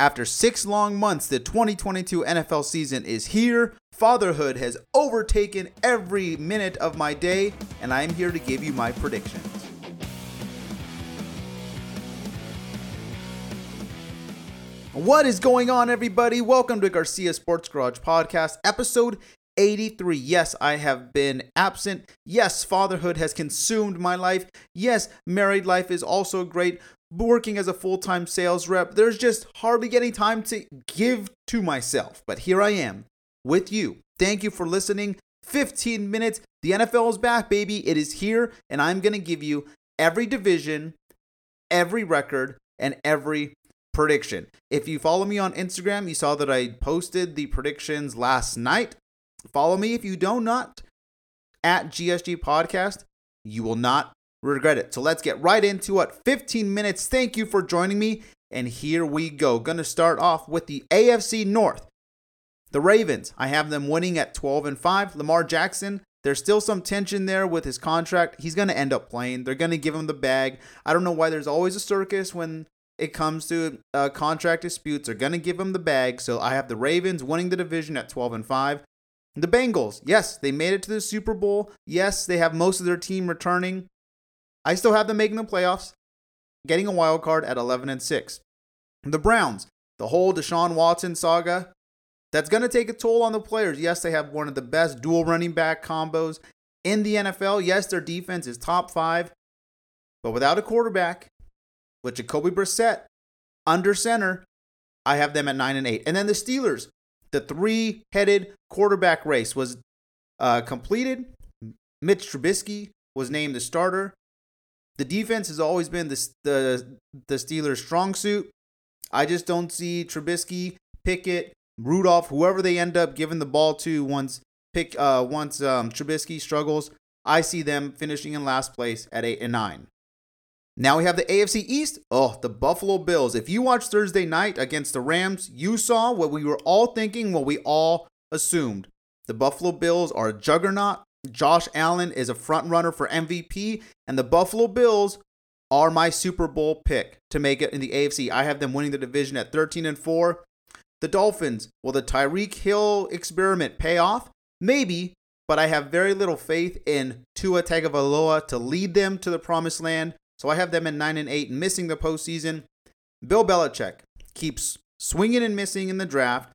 After six long months, the 2022 NFL season is here. Fatherhood has overtaken every minute of my day, and I am here to give you my predictions. What is going on, everybody? Welcome to Garcia Sports Garage Podcast, episode 83. Yes, I have been absent. Yes, fatherhood has consumed my life. Yes, married life is also great. Working as a full time sales rep, there's just hardly any time to give to myself. But here I am with you. Thank you for listening. 15 minutes. The NFL is back, baby. It is here, and I'm going to give you every division, every record, and every prediction. If you follow me on Instagram, you saw that I posted the predictions last night. Follow me if you do not at GSG Podcast. You will not regret it. So let's get right into it. 15 minutes. Thank you for joining me. And here we go. Going to start off with the AFC North. The Ravens, I have them winning at 12 and 5. Lamar Jackson, there's still some tension there with his contract. He's going to end up playing. They're going to give him the bag. I don't know why there's always a circus when it comes to uh, contract disputes. They're going to give him the bag. So I have the Ravens winning the division at 12 and 5. The Bengals, yes, they made it to the Super Bowl. Yes, they have most of their team returning. I still have them making the playoffs, getting a wild card at 11 and 6. The Browns, the whole Deshaun Watson saga, that's going to take a toll on the players. Yes, they have one of the best dual running back combos in the NFL. Yes, their defense is top five, but without a quarterback, with Jacoby Brissett under center, I have them at nine and eight. And then the Steelers, the three-headed quarterback race was uh, completed. Mitch Trubisky was named the starter. The defense has always been the the the Steelers' strong suit. I just don't see Trubisky, Pickett, Rudolph, whoever they end up giving the ball to once pick uh once um, Trubisky struggles. I see them finishing in last place at eight and nine. Now we have the AFC East. Oh, the Buffalo Bills. If you watched Thursday night against the Rams, you saw what we were all thinking, what we all assumed. The Buffalo Bills are a juggernaut. Josh Allen is a front runner for MVP, and the Buffalo Bills are my Super Bowl pick to make it in the AFC. I have them winning the division at 13 and 4. The Dolphins, will the Tyreek Hill experiment pay off? Maybe, but I have very little faith in Tua Tagovailoa to lead them to the promised land. So I have them at 9 and 8 missing the postseason. Bill Belichick keeps swinging and missing in the draft.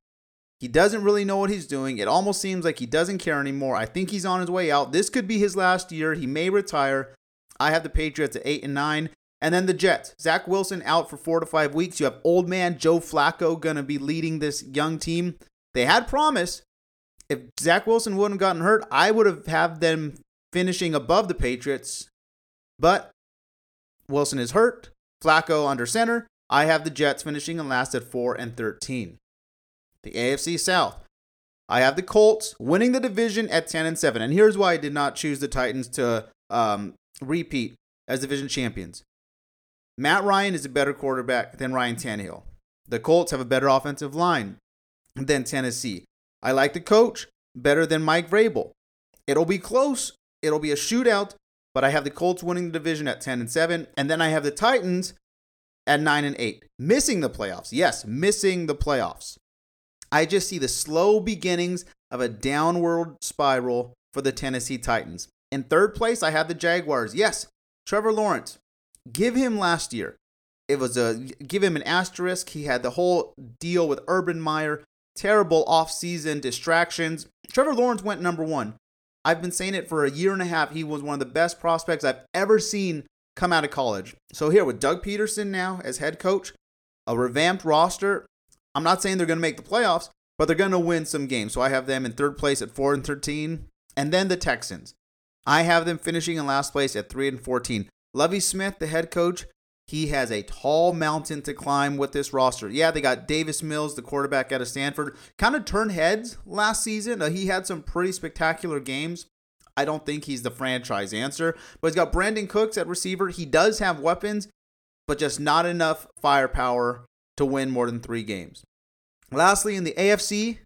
He doesn't really know what he's doing. It almost seems like he doesn't care anymore. I think he's on his way out. This could be his last year. He may retire. I have the Patriots at 8 and 9. And then the Jets. Zach Wilson out for four to five weeks. You have old man Joe Flacco going to be leading this young team. They had promise. If Zach Wilson wouldn't have gotten hurt, I would have had them finishing above the Patriots. But Wilson is hurt. Flacco under center. I have the Jets finishing in last at 4 and 13. The AFC South. I have the Colts winning the division at 10 and 7. And here's why I did not choose the Titans to um, repeat as division champions. Matt Ryan is a better quarterback than Ryan Tannehill. The Colts have a better offensive line than Tennessee. I like the coach better than Mike Vrabel. It'll be close. It'll be a shootout, but I have the Colts winning the division at 10 and 7, and then I have the Titans at 9 and 8, missing the playoffs. Yes, missing the playoffs. I just see the slow beginnings of a downward spiral for the Tennessee Titans. In third place, I have the Jaguars. Yes, Trevor Lawrence. Give him last year. It was a give him an asterisk. He had the whole deal with Urban Meyer, terrible offseason distractions. Trevor Lawrence went number one. I've been saying it for a year and a half. He was one of the best prospects I've ever seen come out of college. So here with Doug Pederson now as head coach, a revamped roster. I'm not saying they're going to make the playoffs, but they're going to win some games. So I have them in third place at 4 and 13, and then the Texans. I have them finishing in last place at 3 and 14. Lovie Smith, the head coach, he has a tall mountain to climb with this roster. Yeah, they got Davis Mills, the quarterback out of Stanford, kind of turned heads last season. Uh, he had some pretty spectacular games. I don't think he's the franchise answer, but he's got Brandin Cooks at receiver. He does have weapons, but just not enough firepower to win more than three games. Lastly, in the AFC,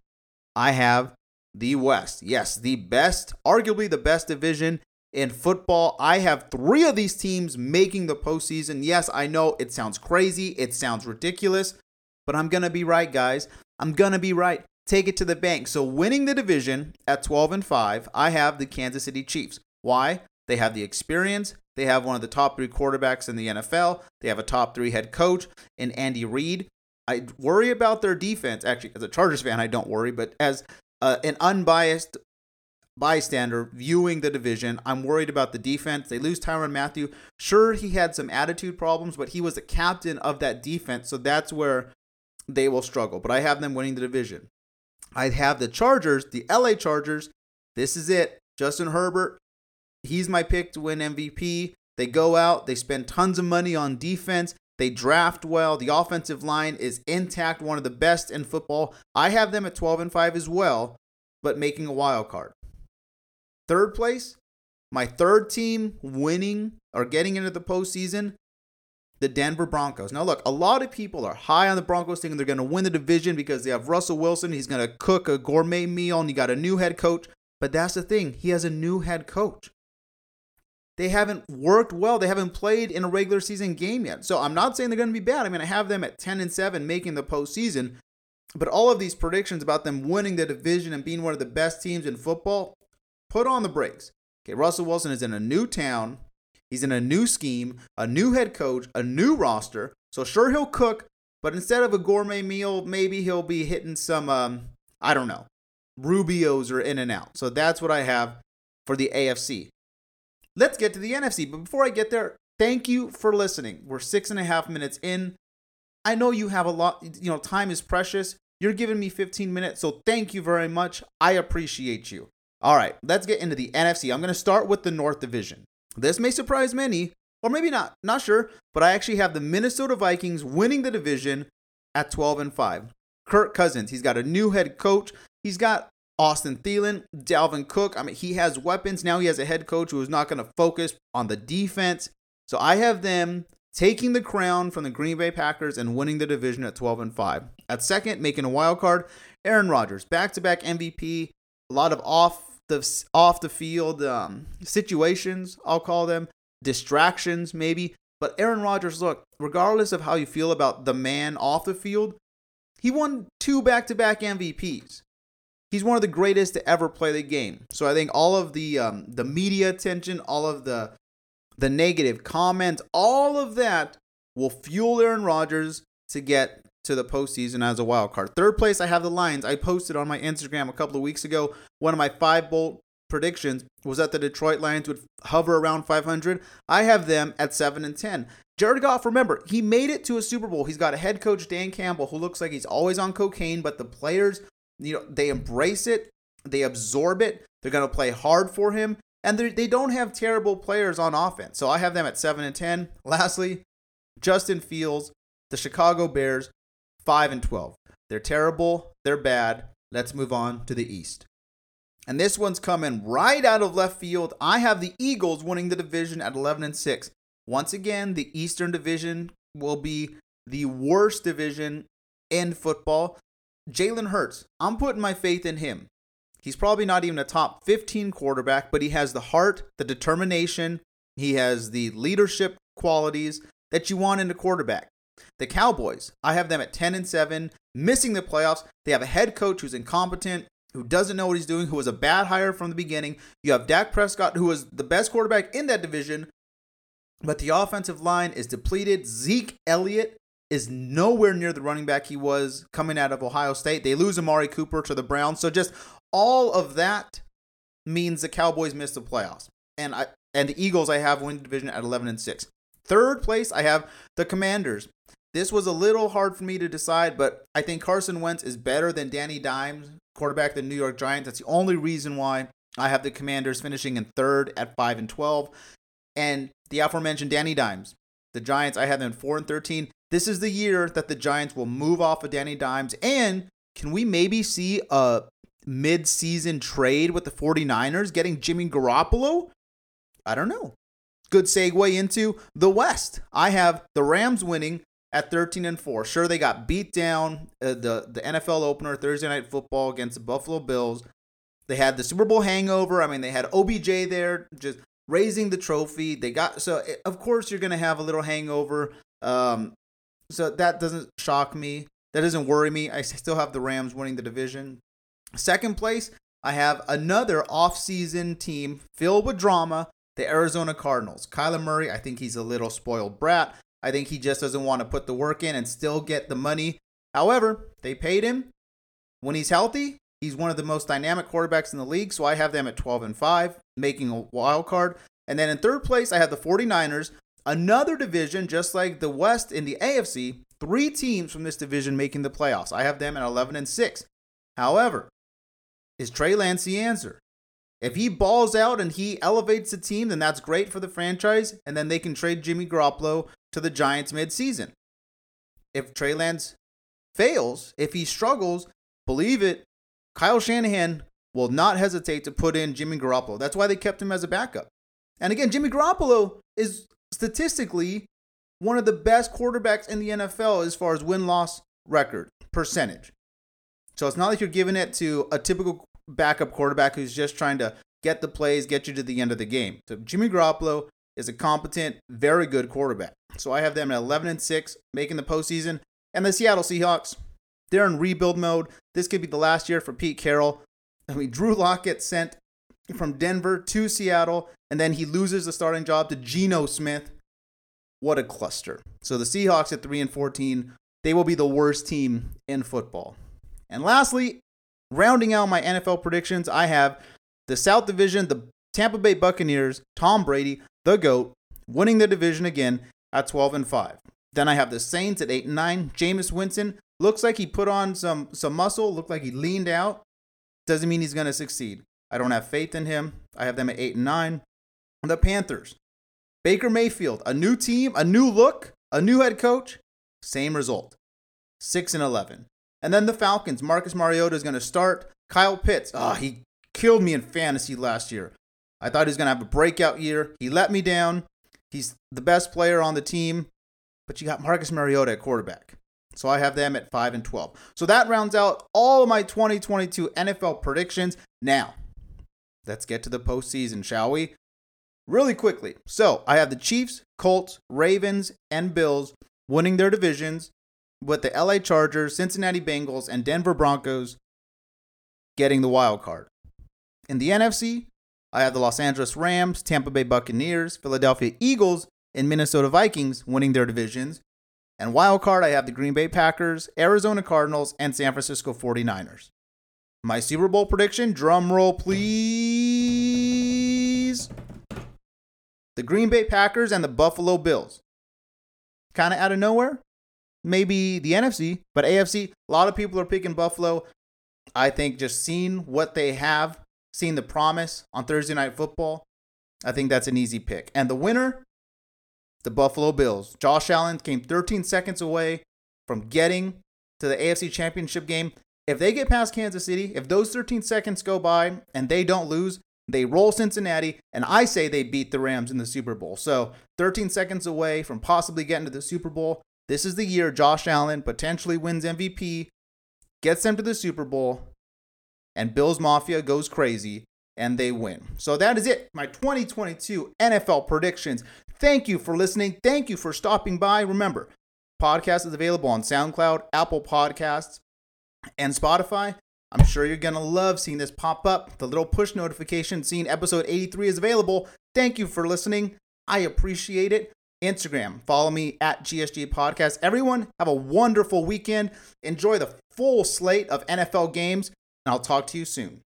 I have the West. Yes, the best, arguably the best division in football. I have three of these teams making the postseason. Yes, I know it sounds crazy, it sounds ridiculous, but I'm going to be right, guys. I'm going to be right. Take it to the bank. So, winning the division at 12 and 5, I have the Kansas City Chiefs. Why? They have the experience. They have one of the top three quarterbacks in the NFL. They have a top three head coach in Andy Reid. I worry about their defense. Actually, as a Chargers fan, I don't worry, but as uh, an unbiased bystander viewing the division, I'm worried about the defense. They lose Tyrann Mathieu. Sure, he had some attitude problems, but he was the captain of that defense, so that's where they will struggle. But I have them winning the division. I have the Chargers, the LA Chargers. This is it. Justin Herbert, he's my pick to win MVP. They go out, they spend tons of money on defense. They draft well. The offensive line is intact, one of the best in football. I have them at 12 and 5 as well, but making a wild card. Third place, my third team winning or getting into the postseason, the Denver Broncos. Now, look, a lot of people are high on the Broncos thinking they're going to win the division because they have Russell Wilson. He's going to cook a gourmet meal and you got a new head coach. But that's the thing, he has a new head coach. They haven't worked well. They haven't played in a regular season game yet. So I'm not saying they're going to be bad. I'm going to have them at 10 and 7 making the postseason. But all of these predictions about them winning the division and being one of the best teams in football, put on the brakes. Okay, Russell Wilson is in a new town. He's in a new scheme, a new head coach, a new roster. So sure he'll cook, but instead of a gourmet meal, maybe he'll be hitting some um I don't know, Rubios or in and out. So that's what I have for the AFC. Let's get to the NFC. But before I get there, thank you for listening. We're six and a half minutes in. I know you have a lot, you know, time is precious. You're giving me 15 minutes, so thank you very much. I appreciate you. All right, let's get into the NFC. I'm going to start with the North Division. This may surprise many, or maybe not, not sure, but I actually have the Minnesota Vikings winning the division at 12 and 5. Kirk Cousins, he's got a new head coach. He's got Austin Thielen, Dalvin Cook. I mean, he has weapons. Now he has a head coach who is not going to focus on the defense. So I have them taking the crown from the Green Bay Packers and winning the division at 12 and 5. At second, making a wild card, Aaron Rodgers, back-to-back MVP, a lot of off the off the field um, situations, I'll call them distractions maybe. But Aaron Rodgers, look, regardless of how you feel about the man off the field, he won two back-to-back MVPs. He's one of the greatest to ever play the game. So I think all of the um, the media attention, all of the the negative comments, all of that will fuel Aaron Rodgers to get to the postseason as a wild card. Third place, I have the Lions. I posted on my Instagram a couple of weeks ago. One of my five bolt predictions was that the Detroit Lions would hover around 500. I have them at 7 and 10. Jared Goff, remember, he made it to a Super Bowl. He's got a head coach, Dan Campbell, who looks like he's always on cocaine, but the players you know, they embrace it, they absorb it. They're going to play hard for him, and they don't have terrible players on offense. So I have them at seven and ten. Lastly, Justin Fields, the Chicago Bears, five and twelve. They're terrible. They're bad. Let's move on to the East. And this one's coming right out of left field. I have the Eagles winning the division at 11 and 6. Once again, the Eastern Division will be the worst division in football. Jalen Hurts, I'm putting my faith in him. He's probably not even a top 15 quarterback, but he has the heart, the determination, he has the leadership qualities that you want in a quarterback. The Cowboys, I have them at 10 and 7, missing the playoffs. They have a head coach who's incompetent, who doesn't know what he's doing, who was a bad hire from the beginning. You have Dak Prescott, who was the best quarterback in that division, but the offensive line is depleted. Zeke Elliott is nowhere near the running back he was coming out of Ohio State. They lose Amari Cooper to the Browns. So just all of that means the Cowboys miss the playoffs. And I and the Eagles I have win the division at 11 and 6. Third place I have the Commanders. This was a little hard for me to decide, but I think Carson Wentz is better than Danny Dimes, quarterback of the New York Giants. That's the only reason why I have the Commanders finishing in third at 5 and 12. And the aforementioned Danny Dimes. The Giants, I have them 4 and 13. This is the year that the Giants will move off of Danny Dimes. And can we maybe see a mid-season trade with the 49ers getting Jimmy Garoppolo? I don't know. Good segue into the West. I have the Rams winning at 13 and 4. Sure, they got beat down uh, the the NFL opener Thursday night football against the Buffalo Bills. They had the Super Bowl hangover. I mean, they had OBJ there just raising the trophy. They got so of course you're going to have a little hangover. Um, so that doesn't shock me. That doesn't worry me. I still have the Rams winning the division. Second place, I have another offseason team filled with drama, the Arizona Cardinals. Kyler Murray, I think he's a little spoiled brat. I think he just doesn't want to put the work in and still get the money. However, they paid him. When he's healthy, he's one of the most dynamic quarterbacks in the league, so I have them at 12 and 5, making a wild card. And then in third place, I have the 49ers, another division just like the West in the AFC, three teams from this division making the playoffs. I have them at 11 and 6. However, is Trey Lance the answer? If he balls out and he elevates the team, then that's great for the franchise, and then they can trade Jimmy Garoppolo to the Giants midseason. If Trey Lance fails, if he struggles, believe it, Kyle Shanahan will not hesitate to put in Jimmy Garoppolo. That's why they kept him as a backup. And again, Jimmy Garoppolo is statistically one of the best quarterbacks in the NFL as far as win loss record percentage. So it's not like you're giving it to a typical backup quarterback who's just trying to get the plays, get you to the end of the game. So Jimmy Garoppolo is a competent, very good quarterback. So I have them at 11 and 6, making the postseason. And the Seattle Seahawks, they're in rebuild mode. This could be the last year for Pete Carroll. I mean, Drew Lock gets sent from Denver to Seattle, and then he loses the starting job to Geno Smith. What a cluster. So the Seahawks at 3 and 14, they will be the worst team in football. And lastly, rounding out my NFL predictions, I have the South Division, the Tampa Bay Buccaneers, Tom Brady, the GOAT, winning the division again at 12 and 5. Then I have the Saints at 8 and 9. Jameis Winston looks like he put on some some muscle, looked like he leaned out. Doesn't mean he's going to succeed. I don't have faith in him. I have them at 8 and 9. The Panthers. Baker Mayfield, a new team, a new look, a new head coach, same result. 6 and 11. And then the Falcons, Marcus Mariota is going to start. Kyle Pitts, ah, oh, he killed me in fantasy last year. I thought he was going to have a breakout year. He let me down. He's the best player on the team, but you got Marcus Mariota at quarterback. So I have them at 5 and 12. So that rounds out all of my 2022 NFL predictions. Now, let's get to the postseason, shall we? Really quickly. So I have the Chiefs, Colts, Ravens, and Bills winning their divisions with the LA Chargers, Cincinnati Bengals, and Denver Broncos getting the wild card. In the NFC, I have the Los Angeles Rams, Tampa Bay Buccaneers, Philadelphia Eagles, and Minnesota Vikings winning their divisions. And wild card, I have the Green Bay Packers, Arizona Cardinals, and San Francisco 49ers. My Super Bowl prediction, drum roll please. The Green Bay Packers and the Buffalo Bills. Kind of out of nowhere, maybe the NFC, but AFC, a lot of people are picking Buffalo. I think just seeing what they have, seeing the promise on Thursday Night Football, I think that's an easy pick. And the winner, the Buffalo Bills. Josh Allen came 13 seconds away from getting to the AFC Championship game. If they get past Kansas City, if those 13 seconds go by and they don't lose, they roll Cincinnati, and I say they beat the Rams in the Super Bowl. So 13 seconds away from possibly getting to the Super Bowl. This is the year Josh Allen potentially wins MVP, gets them to the Super Bowl, and Bills Mafia goes crazy and they win. So that is it. My 2022 NFL predictions. Thank you for listening. Thank you for stopping by. Remember, podcast is available on SoundCloud, Apple Podcasts, and Spotify. I'm sure you're going to love seeing this pop up. The little push notification seeing episode 83 is available. Thank you for listening. I appreciate it. Instagram. Follow me at GSG Podcast. Everyone, have a wonderful weekend. Enjoy the full slate of NFL games, and I'll talk to you soon.